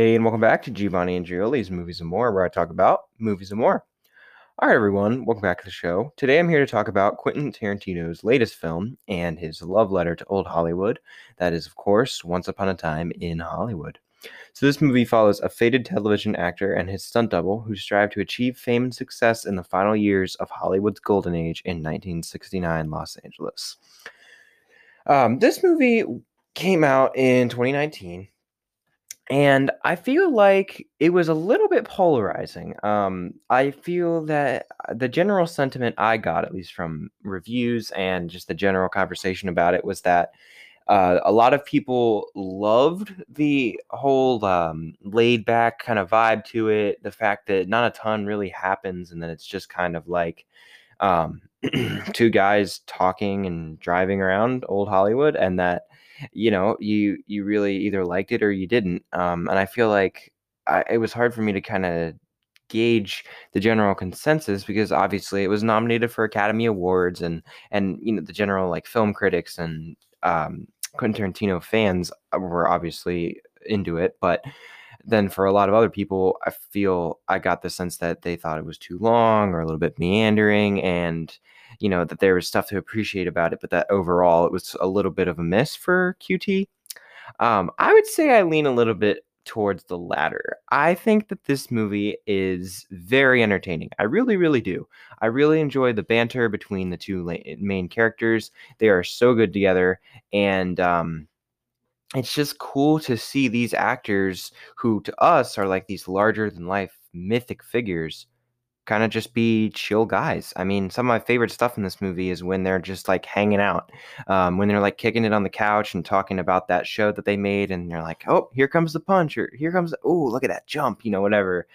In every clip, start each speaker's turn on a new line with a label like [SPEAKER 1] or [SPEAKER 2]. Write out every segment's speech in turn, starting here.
[SPEAKER 1] Hey, and welcome back to Giovanni and Gioli's Movies and More, where I talk about movies and more. All right, everyone, welcome back to the show. Today I'm here to talk about Quentin Tarantino's latest film and his love letter to old Hollywood. That is, of course, Once Upon a Time in Hollywood. So, this movie follows a faded television actor and his stunt double who strive to achieve fame and success in the final years of Hollywood's golden age in 1969 Los Angeles. Um, this movie came out in 2019 and I feel like it was a little bit polarizing. Um, I feel that uh, the general sentiment I got, at least from reviews and just the general conversation about it, was that uh, a lot of people loved the whole um, laid back kind of vibe to it. The fact that not a ton really happens, and then it's just kind of like um, two guys talking and driving around old Hollywood, and that you know, you you really either liked it or you didn't. Um, and I feel like I, it was hard for me to kind of gauge the general consensus because obviously it was nominated for Academy Awards and and you know the general like film critics and um, Quentin Tarantino fans were obviously into it, but then for a lot of other people, I feel I got the sense that they thought it was too long or a little bit meandering and you know, that there was stuff to appreciate about it, but that overall it was a little bit of a miss for QT. Um, I would say I lean a little bit towards the latter. I think that this movie is very entertaining. I really, really do. I really enjoy the banter between the two main characters. They are so good together, and um, it's just cool to see these actors who, to us, are like these larger than life mythic figures kind of just be chill guys. I mean, some of my favorite stuff in this movie is when they're just like hanging out, um, when they're like kicking it on the couch and talking about that show that they made, and they're like, "Oh, here comes the punch," or "Here comes, oh, look at that jump," you know, whatever.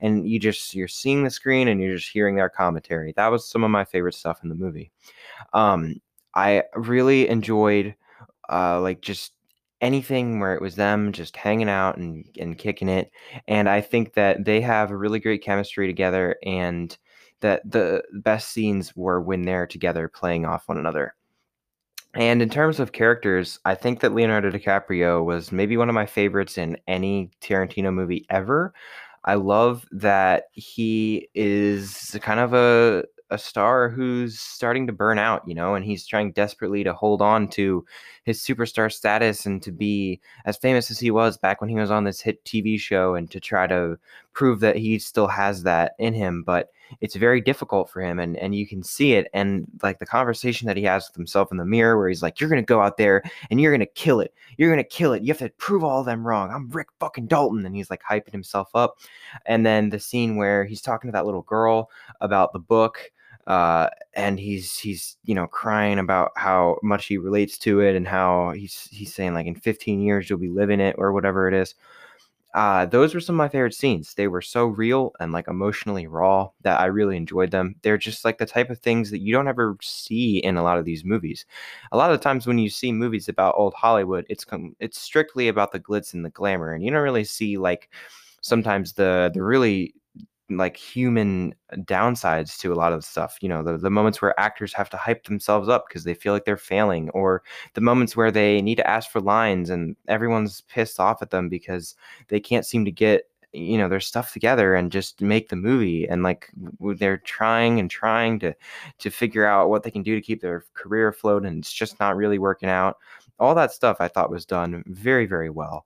[SPEAKER 1] And you just you're seeing the screen and you're just hearing their commentary. That was some of my favorite stuff in the movie. Um, I really enjoyed uh, like just anything where it was them just hanging out and, and kicking it. And I think that they have a really great chemistry together and that the best scenes were when they're together playing off one another. And in terms of characters, I think that Leonardo DiCaprio was maybe one of my favorites in any Tarantino movie ever. I love that he is kind of a a star who's starting to burn out, you know, and he's trying desperately to hold on to his superstar status and to be as famous as he was back when he was on this hit TV show and to try to prove that he still has that in him. But it's very difficult for him and, and you can see it. And like the conversation that he has with himself in the mirror, where he's like, You're gonna go out there and you're gonna kill it. You're gonna kill it. You have to prove all them wrong. I'm Rick fucking Dalton. And he's like hyping himself up. And then the scene where he's talking to that little girl about the book uh, and he's he's you know crying about how much he relates to it and how he's he's saying like in 15 years you'll be living it or whatever it is. Uh, those were some of my favorite scenes. They were so real and like emotionally raw that I really enjoyed them. They're just like the type of things that you don't ever see in a lot of these movies. A lot of times when you see movies about old Hollywood, it's com- it's strictly about the glitz and the glamour, and you don't really see like sometimes the the really like human downsides to a lot of stuff you know the, the moments where actors have to hype themselves up because they feel like they're failing or the moments where they need to ask for lines and everyone's pissed off at them because they can't seem to get you know their stuff together and just make the movie and like they're trying and trying to to figure out what they can do to keep their career afloat and it's just not really working out. All that stuff i thought was done very very well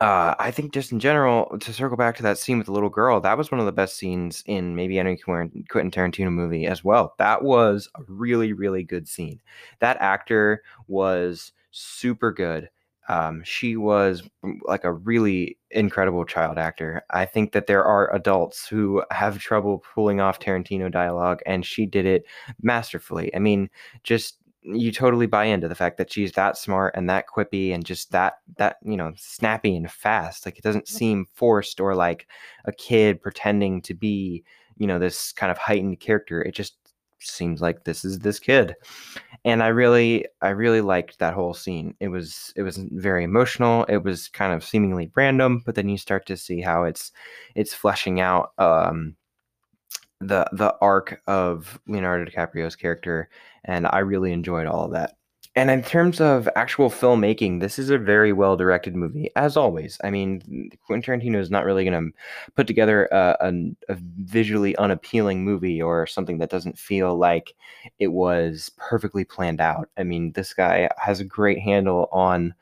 [SPEAKER 1] uh, I think just in general, to circle back to that scene with the little girl, that was one of the best scenes in maybe any Quentin Tarantino movie as well. That was a really, really good scene. That actor was super good. Um, she was mm, like a really incredible child actor. I think that there are adults who have trouble pulling off Tarantino dialogue, and she did it masterfully. I mean, just you totally buy into the fact that she's that smart and that quippy and just that that you know snappy and fast. Like it doesn't seem forced or like a kid pretending to be you know this kind of heightened character. It just seems like this is this kid. And i really i really liked that whole scene. It was it was very emotional. It was kind of seemingly random but then you start to see how it's it's fleshing out um the the arc of Leonardo DiCaprio's character, and I really enjoyed all of that. and in terms of actual filmmaking, this is a very well directed movie, as always. I mean, Quentin Tarantino is not really going to put together a, a, a, visually unappealing movie or something that doesn't feel like it was perfectly planned out. I mean, this guy has a great handle on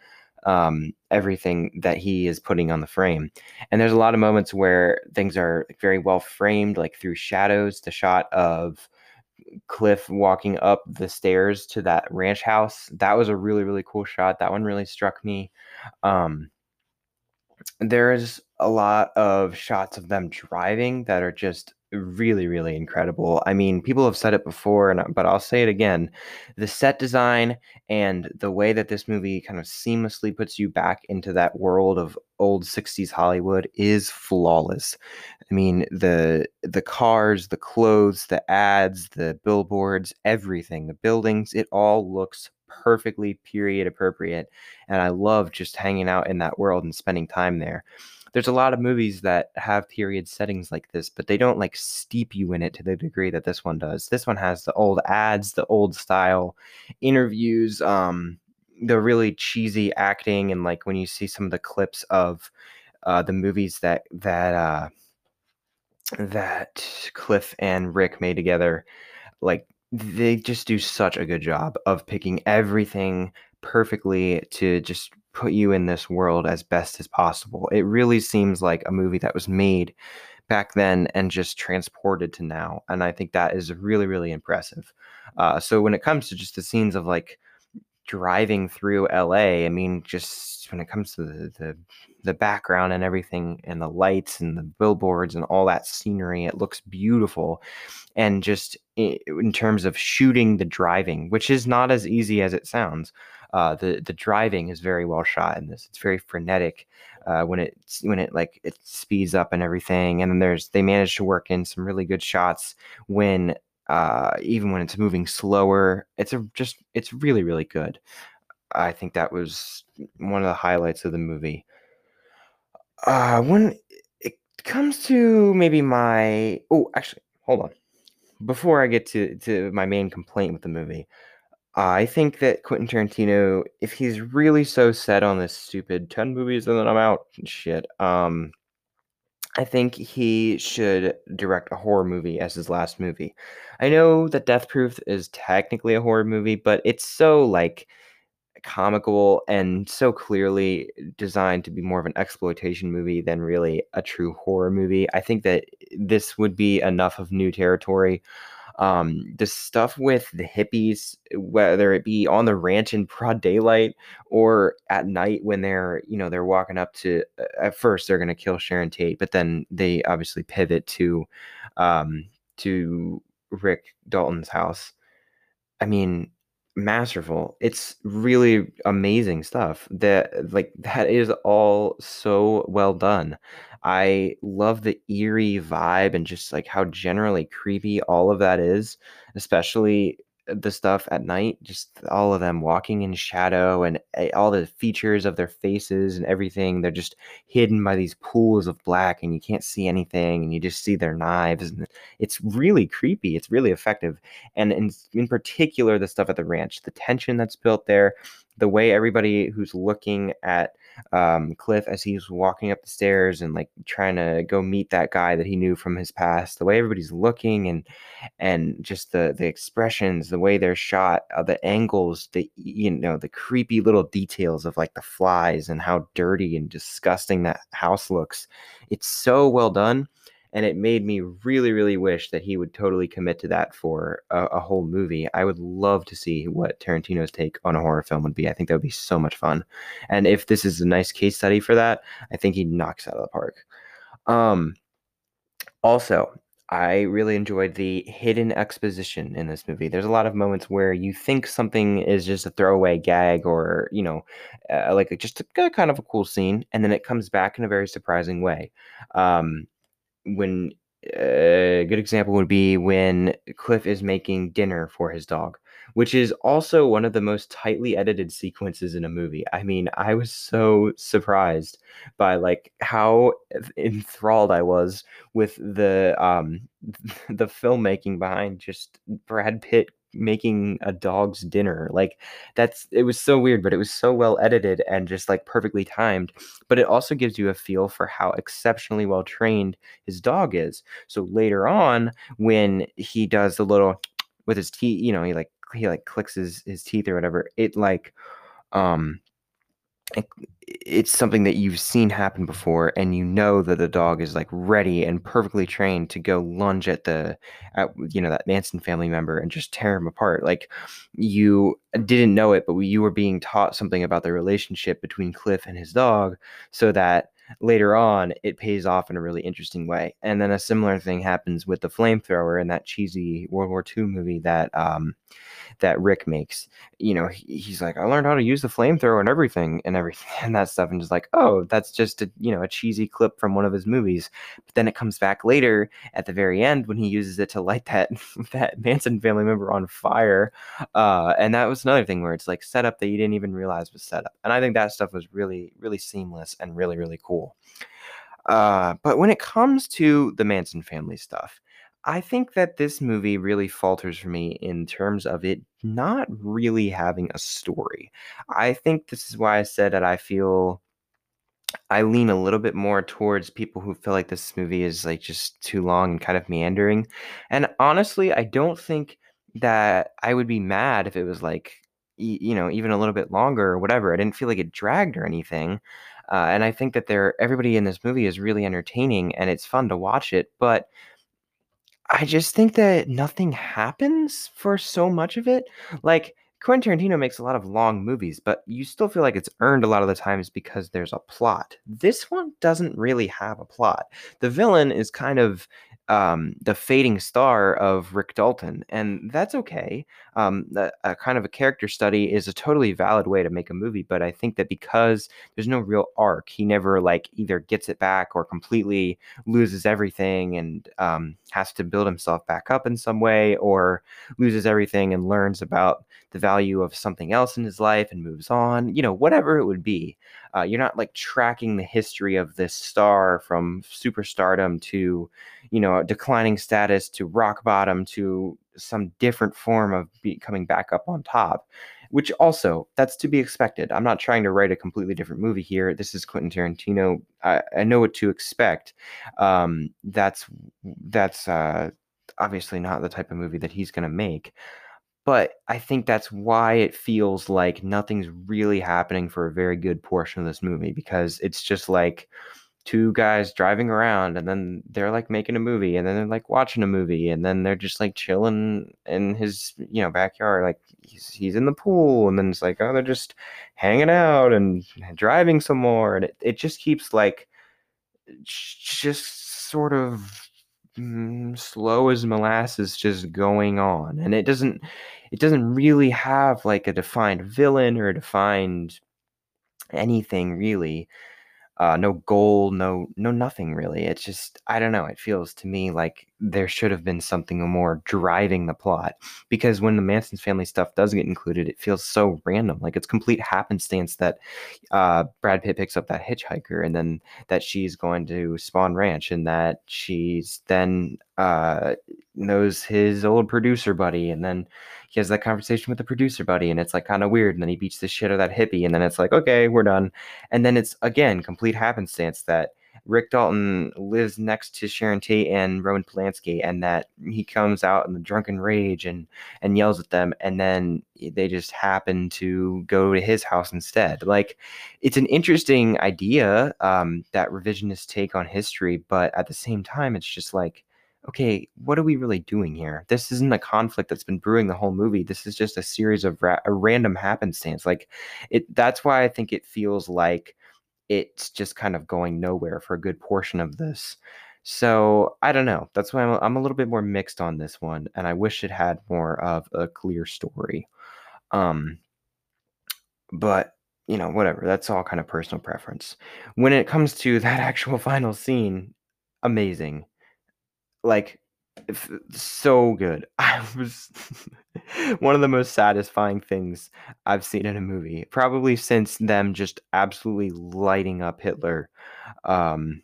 [SPEAKER 1] um, everything that he is putting on the frame. And there's a lot of moments where things are very well framed, like through shadows, the shot of Cliff walking up the stairs to that ranch house. That was a really, really cool shot. That one really struck me. Um, there's a lot of shots of them driving that are just really really incredible. I mean people have said it before and but i'll say it again the set design and the way that this movie kind of seamlessly puts you back into that world of old 60s hollywood is flawless. I mean the the cars the clothes the ads the billboards everything the buildings it all looks perfectly period appropriate and i love just hanging out in that world and spending time there there's a lot of movies that have period settings like this, but they don't like steep you in it to the degree that this one does. This one has the old ads, the old style interviews, um, the really cheesy acting, and like when you see some of the clips of uh, the movies that that uh, that Cliff and Rick made together, like they just do such a good job of picking everything perfectly to just put you in this world as best as possible. It really seems like a movie that was made back then and just transported to now. And I think that is really, really impressive. Uh, so when it comes to just the scenes of like driving through LA, I mean, just when it comes to the, the, the background and everything and the lights and the billboards and all that scenery, it looks beautiful. And just in terms of shooting the driving, which is not as easy as it sounds. Uh, the the driving is very well shot in this. It's very frenetic uh, when it when it like it speeds up and everything. And then there's they manage to work in some really good shots when uh, even when it's moving slower. It's a just it's really really good. I think that was one of the highlights of the movie. Uh, when it comes to maybe my oh actually hold on before I get to to my main complaint with the movie, I think that Quentin Tarantino, if he's really so set on this stupid 10 movies and then I'm out shit, um, I think he should direct a horror movie as his last movie. I know that Death Proof is technically a horror movie, but it's so like comical and so clearly designed to be more of an exploitation movie than really a true horror movie. I think that this would be enough of new territory um, the stuff with the hippies, whether it be on the ranch in broad daylight or at night when they're, you know, they're walking up to, uh, at first they're going to kill Sharon Tate, but then they obviously pivot to, um, to Rick Dalton's house. I mean, masterful. It's really amazing stuff. That like that is all so well done. I love the eerie vibe and just like how generally creepy all of that is, especially the stuff at night, just all of them walking in shadow and eh, all the features of their faces and everything. They're just hidden by these pools of black and you can't see anything and you just see their knives. And it's really creepy. It's really effective. And in, in particular, the stuff at the ranch, the tension that's built there, the way everybody who's looking at um, Cliff as he's walking up the stairs and like trying to go meet that guy that he knew from his past. The way everybody's looking and and just the the expressions, the way they're shot, uh, the angles, the you know the creepy little details of like the flies and how dirty and disgusting that house looks. It's so well done and it made me really really wish that he would totally commit to that for a, a, whole movie i would love to see what tarantino's take on a horror film would be i think that would be so much fun and if this is a nice case study for that i think he knocks out of the park um also I really enjoyed the hidden exposition in this movie. There's a lot of moments where you think something is just a throwaway gag or, you know, uh, like just a, kind of a cool scene, and then it comes back in a very surprising way. Um, when a good example would be when Cliff is making dinner for his dog, which is also one of the most tightly edited sequences in a movie. I mean, I was so surprised by like how enthralled I was with the um the filmmaking behind just Brad Pitt making a dog's dinner. Like that's it was so weird, but it was so well edited and just like perfectly timed. But it also gives you a feel for how exceptionally well trained his dog is. So later on, when he does the little with his teeth, you know, he like he like clicks his his teeth or whatever. It like um it's something that you've seen happen before and you know that the dog is like ready and perfectly trained to go lunge at the at you know that Manson family member and just tear him apart. Like you didn't know it but you were being taught something about the relationship between Cliff and his dog so that later on it pays off in a really interesting way and then a similar thing happens with the flamethrower in that cheesy World War II movie that um that Rick makes. You know, he, he's like, I learned how to use the flamethrower and everything and everything and that stuff. And just like, oh, that's just a you know a cheesy clip from one of his movies. But then it comes back later at the very end when he uses it to light that that Manson family member on fire. Uh, and that was another thing where it's like setup that you didn't even realize was set up. And I think that stuff was really really seamless and really really cool. Uh, but when it comes to the Manson family stuff, I think that this movie really falters for me in terms of it not really having a story. I think this is why I said that I feel I lean a little bit more towards people who feel like this movie is like just too long and kind of meandering. And honestly, I don't think that I would be mad if it was like you know even a little bit longer or whatever. I didn't feel like it dragged or anything. Uh, and I think that they're everybody in this movie is really entertaining and it's fun to watch it. But I just think that nothing happens for so much of it. Like Quentin Tarantino makes a lot of long movies, but you still feel like it's earned a lot of the times because there's a plot. This one doesn't really have a plot. The villain is kind of um, the fading star of Rick Dalton, and that's okay. Um, a, kind of a character study is a totally valid way to make a movie, but I think that because there's no real arc, he never like either gets it back or completely loses everything and um, has to build himself back up in some way, or loses everything and learns about the value of something else in his life and moves on. You know, whatever it would be. Uh, you're not like tracking the history of this star from superstardom to, you know, declining status to rock bottom to some different form of be- coming back up on top. Which also, that's to be expected. I'm not trying to write a completely different movie here. This is Quentin Tarantino. I, I know what to expect. Um, that's that's uh, obviously not the type of movie that he's going to make. But I think that's why it feels like nothing's really happening for a very good portion of this movie because it's just like two guys driving around and then they're like making a movie and then they're like watching a movie and then they're just like chilling in his you know backyard like he's he's in the pool and then it's like oh they're just hanging out and driving some more and it, it just keeps like just sort of mm, slow as molasses just going on and it doesn't it doesn't really have like a defined villain or a defined anything really uh, no goal, no no nothing really. It's just I don't know. It feels to me like there should have been something more driving the plot because when the Manson's family stuff does get included, it feels so random. Like it's complete happenstance that uh, Brad Pitt picks up that hitchhiker and then that she's going to Spahn Ranch and that she's then uh, knows his old producer buddy and then he has that conversation with the producer buddy and it's like kind of weird and then he beats the shit out of that hippie and then it's like okay we're done and then it's again complete happenstance that Rick Dalton lives next to Sharon Tate and Roman Polanski, and that he comes out in the drunken rage and and yells at them, and then they just happen to go to his house instead. Like, it's an interesting idea, um, that revisionist take on history, but at the same time, it's just like okay, what are we really doing here? This isn't a conflict that's been brewing the whole movie. This is just a series of ra- a random happenstance. Like it that's why I think it feels like it's just kind of going nowhere for a good portion of this. So I don't know. That's why I'm, I'm a little bit more mixed on this one, and I wish it had more of a clear story. Um, but you know, whatever. That's all kind of personal preference. When it comes to that actual final scene, amazing like so good. I was one of the most satisfying things I've seen in a movie, probably since them just absolutely lighting up Hitler. Um,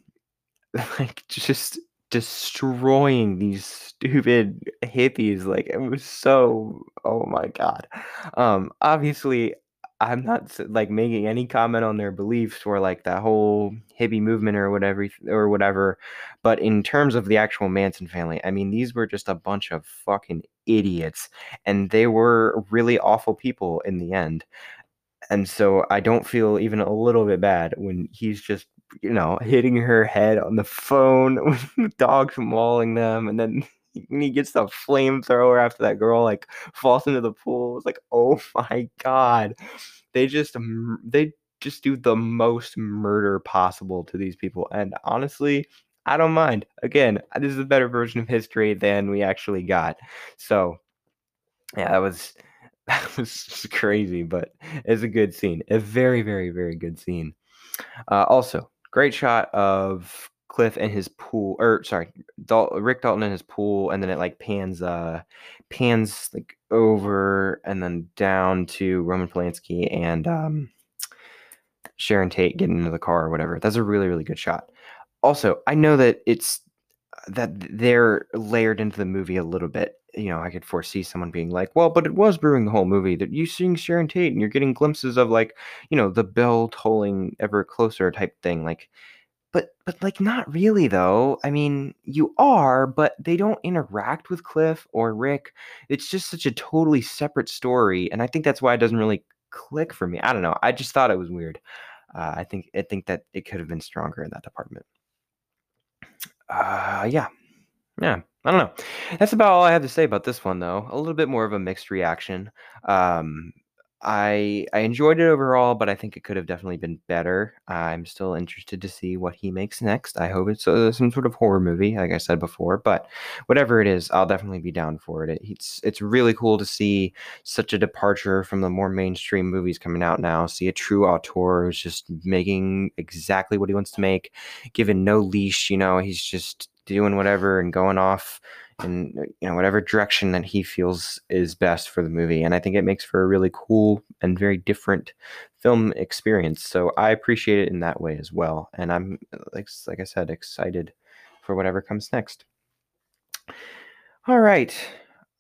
[SPEAKER 1] like just destroying these stupid hippies. Like it was so oh my god. Um obviously I'm not like making any comment on their beliefs or like that whole hippie movement or whatever or whatever. But in terms of the actual Manson family, I mean, these were just a bunch of fucking idiots, and they were really awful people in the end. And so I don't feel even a little bit bad when he's just you know hitting her head on the phone with dogs mauling them, and then and he gets the flamethrower after that girl like falls into the pool. It's like, oh my god, they just they just do the most murder possible to these people, and honestly, I don't mind. Again, this is a better version of history than we actually got. So, yeah, that was that was crazy, but it's a good scene. A very, very, very good scene. Uh, also, great shot of Cliff and his pool, or sorry, Dal- Rick Dalton and his pool, and then it like pans, uh, pans like over and then down to Roman Polanski and um, Sharon Tate getting into the car or whatever. That's a really, really good shot. Also, I know that it's that they're layered into the movie a little bit. You know, I could foresee someone being like, "Well, but it was brewing the whole movie that you seeing Sharon Tate and you're getting glimpses of like, you know, the bell tolling ever closer type thing." Like, but but like not really though. I mean, you are, but they don't interact with Cliff or Rick. It's just such a totally separate story, and I think that's why it doesn't really click for me. I don't know. I just thought it was weird. Uh, I think I think that it could have been stronger in that department. Uh, yeah, yeah. I don't know. That's about all I have to say about this one, though. A little bit more of a mixed reaction. Um, I I enjoyed it overall, but I think it could have definitely been better. I'm still interested to see what he makes next. I hope it's uh, some sort of horror movie, like I said before. But whatever it is, I'll definitely be down for it. It's it's really cool to see such a departure from the more mainstream movies coming out now. See a true auteur who's just making exactly what he wants to make, given no leash. You know, he's just doing whatever and going off in you know whatever direction that he feels is best for the movie and i think it makes for a really cool and very different film experience. So i appreciate it in that way as well and i'm like like i said excited for whatever comes next. All right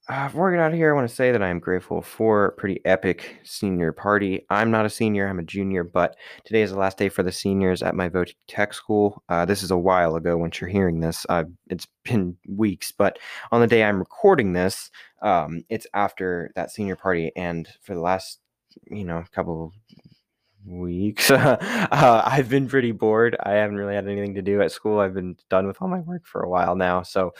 [SPEAKER 1] uh, before we get out of here, I want to say that I am grateful for a pretty epic senior party. I'm not a senior, I'm a junior, but today is the last day for the seniors at my Vote Tech School. Uh, this is a while ago once you're hearing this. Uh, it's been weeks, but on the day I'm recording this, um, it's after that senior party. And for the last, you know, couple weeks. uh, I've been pretty bored. I haven't really had anything to do at school. I've been done with all my work for a while now. So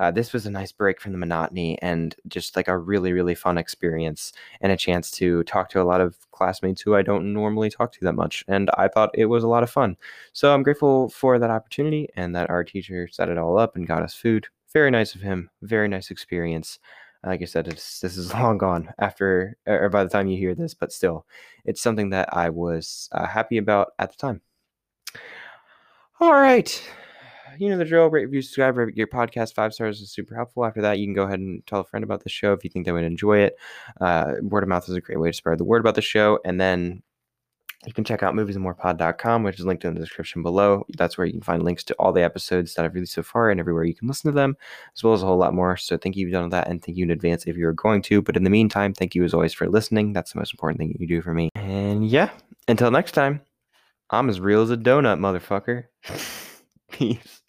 [SPEAKER 1] uh, this was a nice break from the monotony and just like a really, really fun experience and a chance to talk to a lot of classmates who I don't normally talk to that much. And I thought it was a lot of fun. So I'm grateful for that opportunity and that our teacher set it all up and got us food. Very nice of him. Very nice experience like I said, this is long gone after or by the time you hear this, but still, it's something that I was uh, happy about at the time. All right, you know the drill. Rate, review, subscribe, rate your podcast. Five stars is super helpful. After that, you can go ahead and tell a friend about the show if you think they would enjoy it. Uh, word of mouth is a great way to spread the word about the show. And then you can check out moviesandmorepod.com, which is linked in the description below. That's where you can find links to all the episodes that I've released so far and everywhere you can listen to them, as well as a whole lot more. So thank you for done that, and thank you in advance if you're going to. But in the meantime, thank you as always for listening. That's the most important thing you do for me. And yeah, until next time, I'm as real as a donut, motherfucker. Peace.